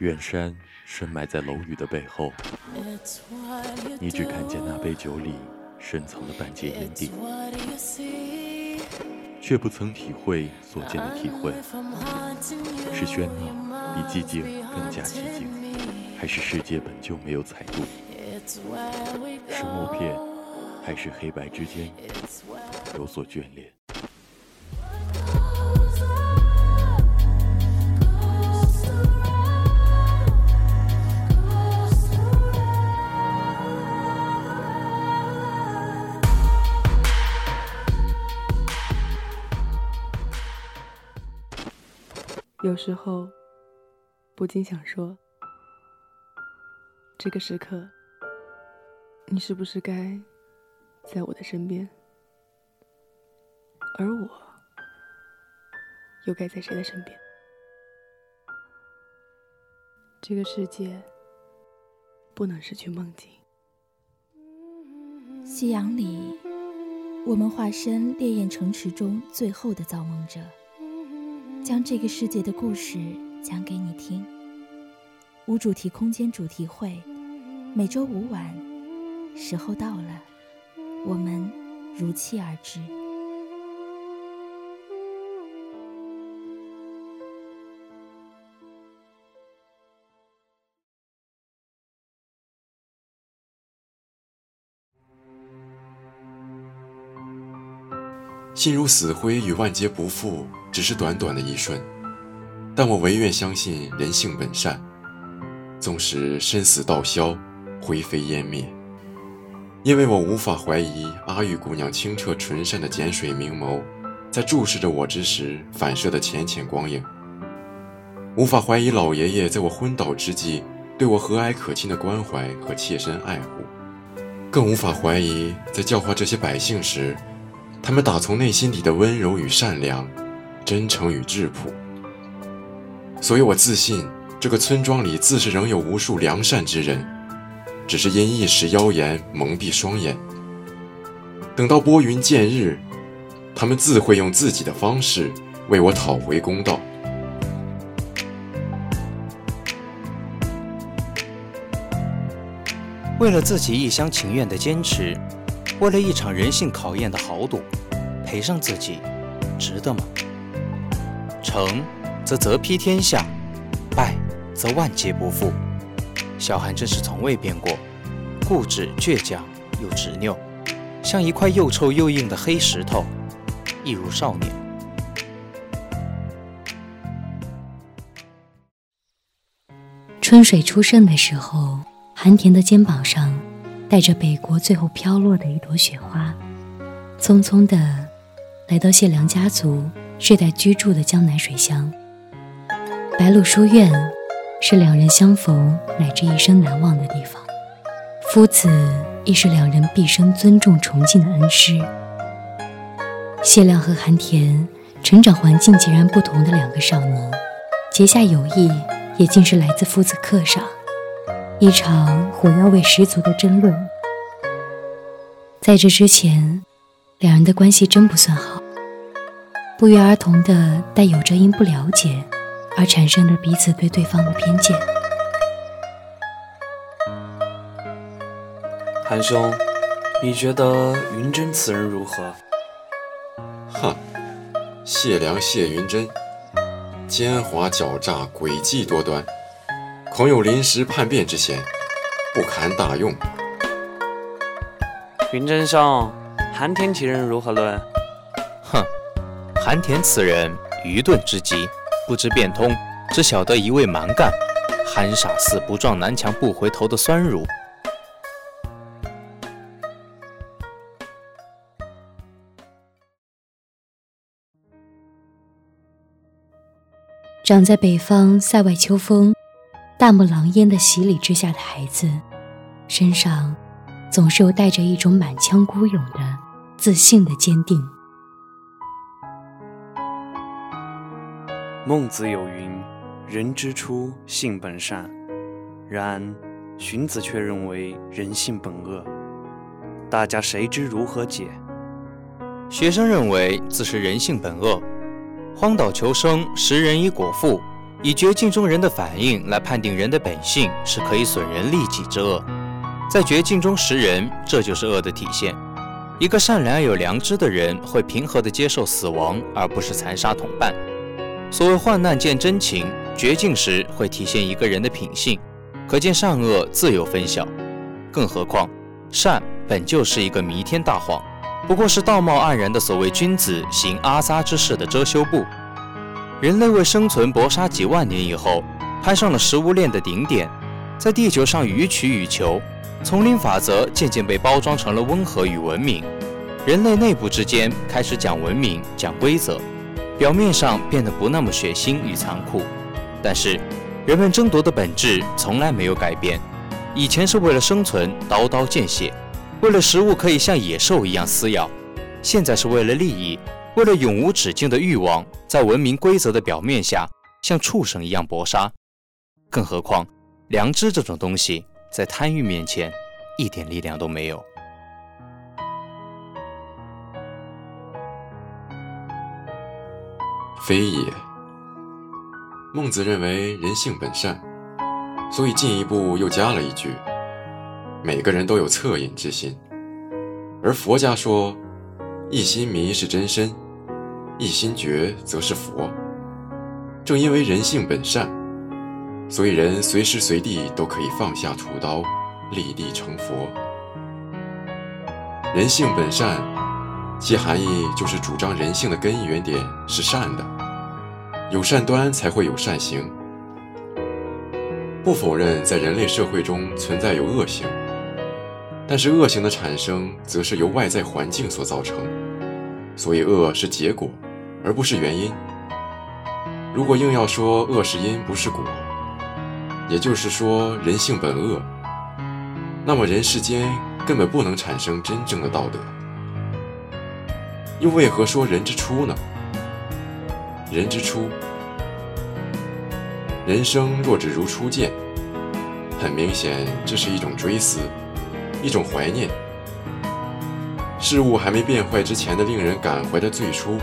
远山深埋在楼宇的背后，你只看见那杯酒里深藏的半截烟蒂，却不曾体会所见的体会。是喧闹比寂静更加寂静，还是世界本就没有彩度？是默片，还是黑白之间有所眷恋？有时候，不禁想说：这个时刻，你是不是该在我的身边？而我，又该在谁的身边？这个世界，不能失去梦境。夕阳里，我们化身烈焰城池中最后的造梦者。将这个世界的故事讲给你听。无主题空间主题会，每周五晚，时候到了，我们如期而至。心如死灰与万劫不复。只是短短的一瞬，但我唯愿相信人性本善。纵使生死道消，灰飞烟灭，因为我无法怀疑阿玉姑娘清澈纯善的碱水明眸，在注视着我之时反射的浅浅光影。无法怀疑老爷爷在我昏倒之际对我和蔼可亲的关怀和切身爱护，更无法怀疑在教化这些百姓时，他们打从内心底的温柔与善良。真诚与质朴，所以我自信，这个村庄里自是仍有无数良善之人，只是因一时妖言蒙蔽双眼。等到拨云见日，他们自会用自己的方式为我讨回公道。为了自己一厢情愿的坚持，为了一场人性考验的豪赌，赔上自己，值得吗？成，则泽披天下；败，则万劫不复。小韩真是从未变过，固执倔强又执拗，像一块又臭又硬的黑石头，一如少年。春水初盛的时候，韩田的肩膀上带着北国最后飘落的一朵雪花，匆匆的来到谢良家族。世代居住的江南水乡，白鹿书院是两人相逢乃至一生难忘的地方。夫子亦是两人毕生尊重崇敬的恩师。谢亮和韩田成长环境截然不同的两个少年，结下友谊也竟是来自夫子课上一场火药味十足的争论。在这之前，两人的关系真不算好。不约而同的带有着因不了解而产生的彼此对对方的偏见。韩兄，你觉得云真此人如何？哼，谢良谢云真，奸猾狡诈，诡计多端，恐有临时叛变之嫌，不堪大用。云真兄，韩天其人如何论？哼韩田此人愚钝之极，不知变通，只晓得一味蛮干，憨傻似不撞南墙不回头的酸儒。长在北方塞外秋风、大漠狼烟的洗礼之下的孩子，身上总是有带着一种满腔孤勇的自信的坚定。孟子有云：“人之初，性本善。”然荀子却认为人性本恶。大家谁知如何解？学生认为自是人性本恶，荒岛求生，食人以果腹，以绝境中人的反应来判定人的本性是可以损人利己之恶，在绝境中识人，这就是恶的体现。一个善良有良知的人会平和地接受死亡，而不是残杀同伴。所谓患难见真情，绝境时会体现一个人的品性，可见善恶自有分晓。更何况，善本就是一个弥天大谎，不过是道貌岸然的所谓君子行阿撒之事的遮羞布。人类为生存搏杀几万年以后，攀上了食物链的顶点，在地球上予取予求。丛林法则渐渐被包装成了温和与文明，人类内部之间开始讲文明、讲规则，表面上变得不那么血腥与残酷，但是人们争夺的本质从来没有改变。以前是为了生存，刀刀见血，为了食物可以像野兽一样撕咬；现在是为了利益，为了永无止境的欲望，在文明规则的表面下像畜生一样搏杀。更何况，良知这种东西。在贪欲面前，一点力量都没有。非也。孟子认为人性本善，所以进一步又加了一句：每个人都有恻隐之心。而佛家说，一心迷是真身，一心觉则是佛。正因为人性本善。所以，人随时随地都可以放下屠刀，立地成佛。人性本善，其含义就是主张人性的根源点是善的，有善端才会有善行。不否认在人类社会中存在有恶行，但是恶行的产生则是由外在环境所造成，所以恶是结果，而不是原因。如果硬要说恶是因不是果，也就是说，人性本恶，那么人世间根本不能产生真正的道德。又为何说人之初呢？人之初，人生若只如初见，很明显，这是一种追思，一种怀念。事物还没变坏之前的令人感怀的最初，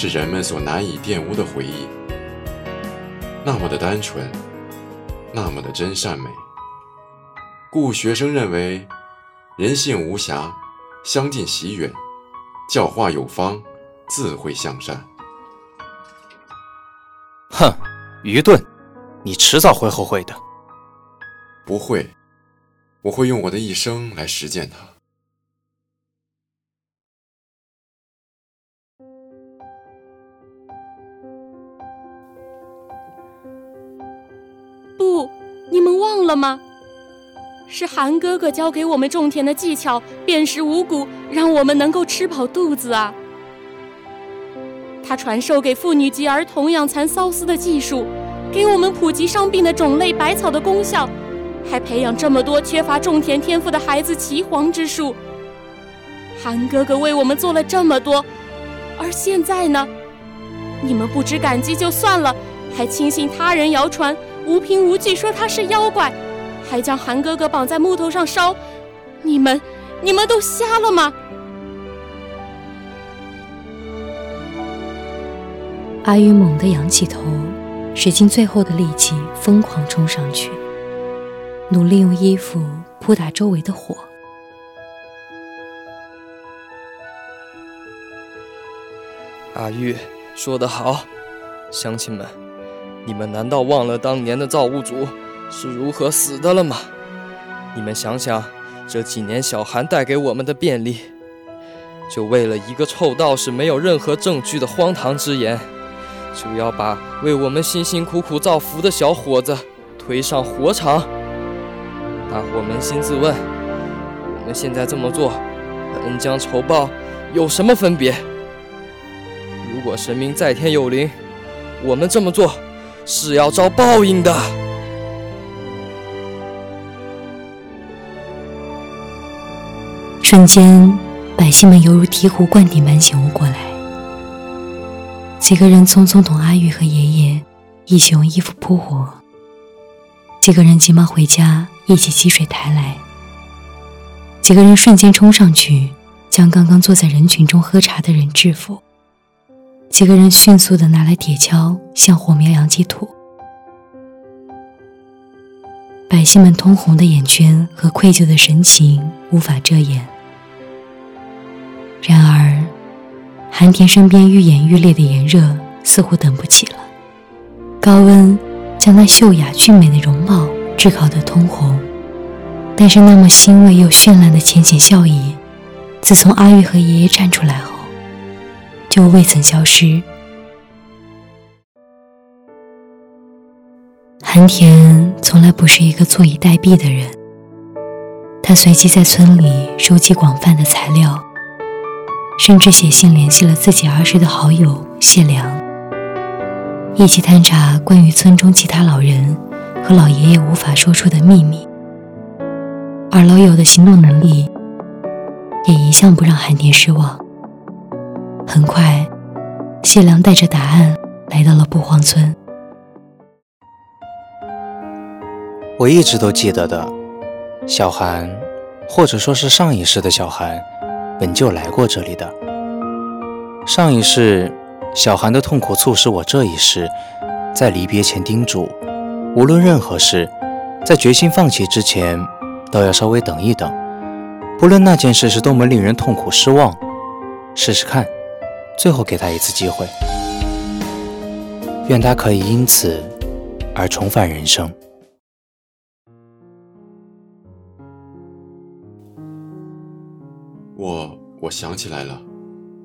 是人们所难以玷污的回忆，那么的单纯。那么的真善美，故学生认为，人性无瑕，相近习远，教化有方，自会向善。哼，愚钝，你迟早会后悔的。不会，我会用我的一生来实践它。了吗？是韩哥哥教给我们种田的技巧，辨识五谷，让我们能够吃饱肚子啊。他传授给妇女及儿童养蚕缫丝的技术，给我们普及伤病的种类、百草的功效，还培养这么多缺乏种田天赋的孩子岐黄之术。韩哥哥为我们做了这么多，而现在呢？你们不知感激就算了，还轻信他人谣传。无凭无据说他是妖怪，还将韩哥哥绑在木头上烧，你们，你们都瞎了吗？阿玉猛地仰起头，使尽最后的力气，疯狂冲上去，努力用衣服扑打周围的火。阿玉说得好，乡亲们。你们难道忘了当年的造物主是如何死的了吗？你们想想，这几年小寒带给我们的便利，就为了一个臭道士没有任何证据的荒唐之言，就要把为我们辛辛苦苦造福的小伙子推上火场？大伙扪心自问，我们现在这么做，和恩将仇报有什么分别？如果神明在天有灵，我们这么做。是要遭报应的。瞬间，百姓们犹如醍醐灌顶般醒悟过来。几个人匆匆同阿玉和爷爷一起用衣服扑火，几个人急忙回家一起积水抬来，几个人瞬间冲上去将刚刚坐在人群中喝茶的人制服。几个人迅速的拿来铁锹，向火苗扬起土。百姓们通红的眼圈和愧疚的神情无法遮掩。然而，寒田身边愈演愈烈的炎热似乎等不起了，高温将那秀雅俊美的容貌炙烤得通红。但是那么欣慰又绚烂的浅浅笑意，自从阿玉和爷爷站出来后，就未曾消失。韩田从来不是一个坐以待毙的人，他随即在村里收集广泛的材料，甚至写信联系了自己儿时的好友谢良，一起探查关于村中其他老人和老爷爷无法说出的秘密。而老友的行动能力也一向不让韩田失望。很快，谢良带着答案来到了不荒村。我一直都记得的，小韩，或者说是上一世的小韩，本就来过这里的。上一世，小韩的痛苦促使我这一世，在离别前叮嘱，无论任何事，在决心放弃之前。都要稍微等一等，不论那件事是多么令人痛苦失望，试试看，最后给他一次机会，愿他可以因此而重返人生。我我想起来了，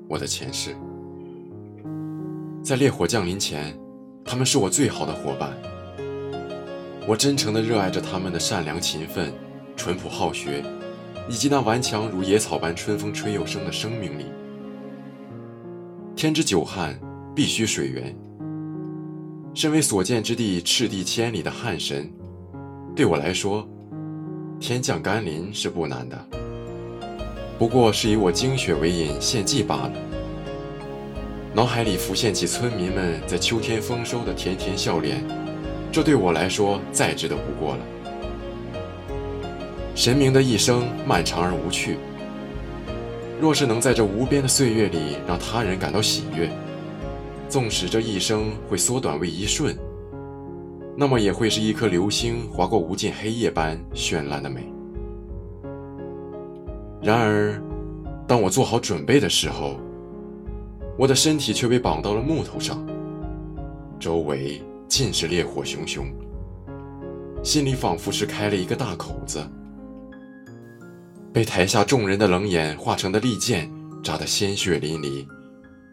我的前世，在烈火降临前，他们是我最好的伙伴，我真诚的热爱着他们的善良勤奋。淳朴好学，以及那顽强如野草般春风吹又生的生命力。天之久旱，必须水源。身为所见之地赤地千里的旱神，对我来说，天降甘霖是不难的。不过是以我精血为引献祭罢了。脑海里浮现起村民们在秋天丰收的甜甜笑脸，这对我来说再值得不过了。神明的一生漫长而无趣，若是能在这无边的岁月里让他人感到喜悦，纵使这一生会缩短为一瞬，那么也会是一颗流星划过无尽黑夜般绚烂的美。然而，当我做好准备的时候，我的身体却被绑到了木头上，周围尽是烈火熊熊，心里仿佛是开了一个大口子。被台下众人的冷眼化成的利剑扎得鲜血淋漓，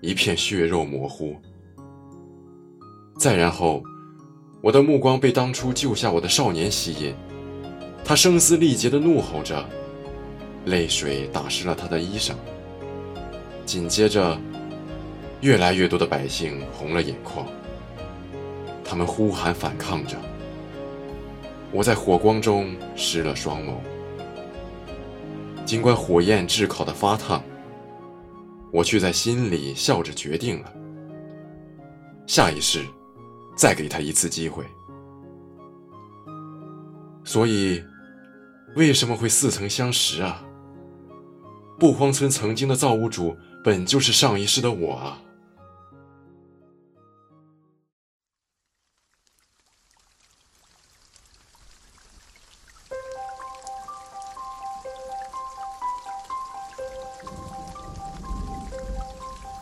一片血肉模糊。再然后，我的目光被当初救下我的少年吸引，他声嘶力竭地怒吼着，泪水打湿了他的衣裳。紧接着，越来越多的百姓红了眼眶，他们呼喊反抗着。我在火光中失了双眸。尽管火焰炙烤的发烫，我却在心里笑着决定了：下一世，再给他一次机会。所以，为什么会似曾相识啊？不荒村曾经的造物主，本就是上一世的我啊！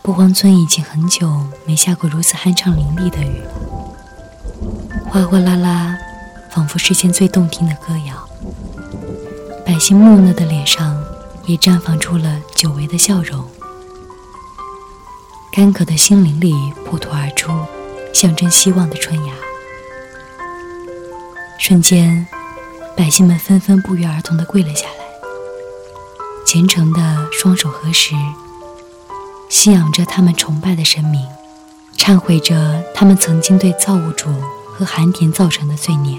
不荒村已经很久没下过如此酣畅淋漓的雨了，哗哗啦啦，仿佛世间最动听的歌谣。百姓木讷的脸上也绽放出了久违的笑容，干渴的心灵里破土而出象征希望的春芽。瞬间，百姓们纷纷不约而同地跪了下来，虔诚的双手合十。信仰着他们崇拜的神明，忏悔着他们曾经对造物主和寒田造成的罪孽。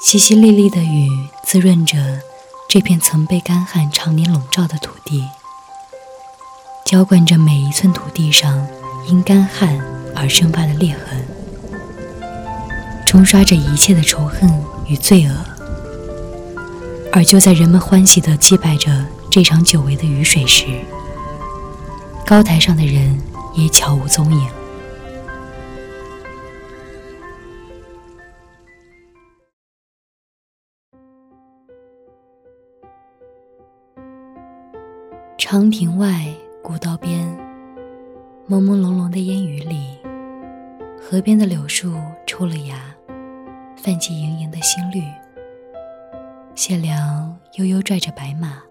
淅淅沥沥的雨滋润着这片曾被干旱常年笼罩的土地，浇灌着每一寸土地上因干旱而生发的裂痕，冲刷着一切的仇恨与罪恶。而就在人们欢喜地祭拜着这场久违的雨水时，高台上的人也悄无踪影。长亭外，古道边，朦朦胧胧的烟雨里，河边的柳树抽了芽，泛起盈盈的新绿。谢良悠悠拽着白马，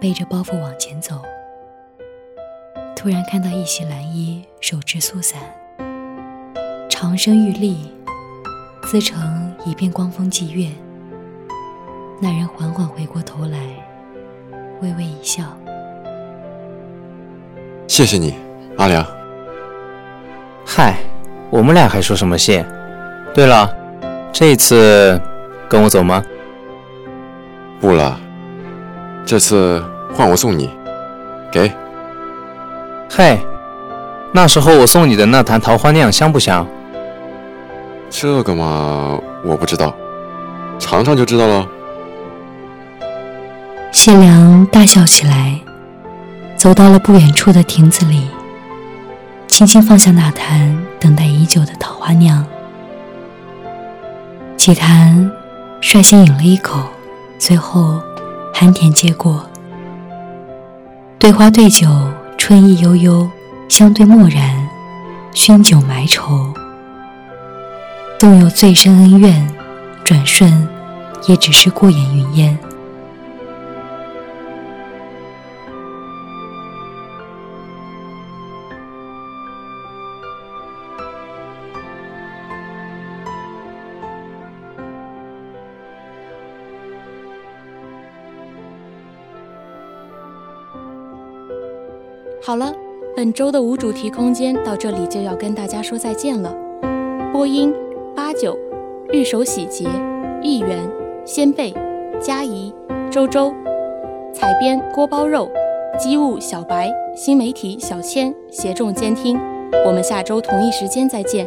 背着包袱往前走。突然看到一袭蓝衣，手执素伞，长身玉立，自成一片光风霁月。那人缓缓回过头来，微微一笑：“谢谢你，阿良。”“嗨，我们俩还说什么谢？对了，这次跟我走吗？”“不了，这次换我送你。”“给。”“嘿，那时候我送你的那坛桃花酿香不香？”“这个嘛，我不知道，尝尝就知道了。”谢良大笑起来，走到了不远处的亭子里，轻轻放下那坛等待已久的桃花酿。启坛率先饮了一口，随后寒甜接过。对花对酒，春意悠悠，相对漠然，酗酒埋愁。纵有最深恩怨，转瞬也只是过眼云烟。好了，本周的无主题空间到这里就要跟大家说再见了。播音：八九、玉手洗洁、一元、仙贝、佳怡、周周；采编：锅包肉、机务小白、新媒体小千；协众监听。我们下周同一时间再见。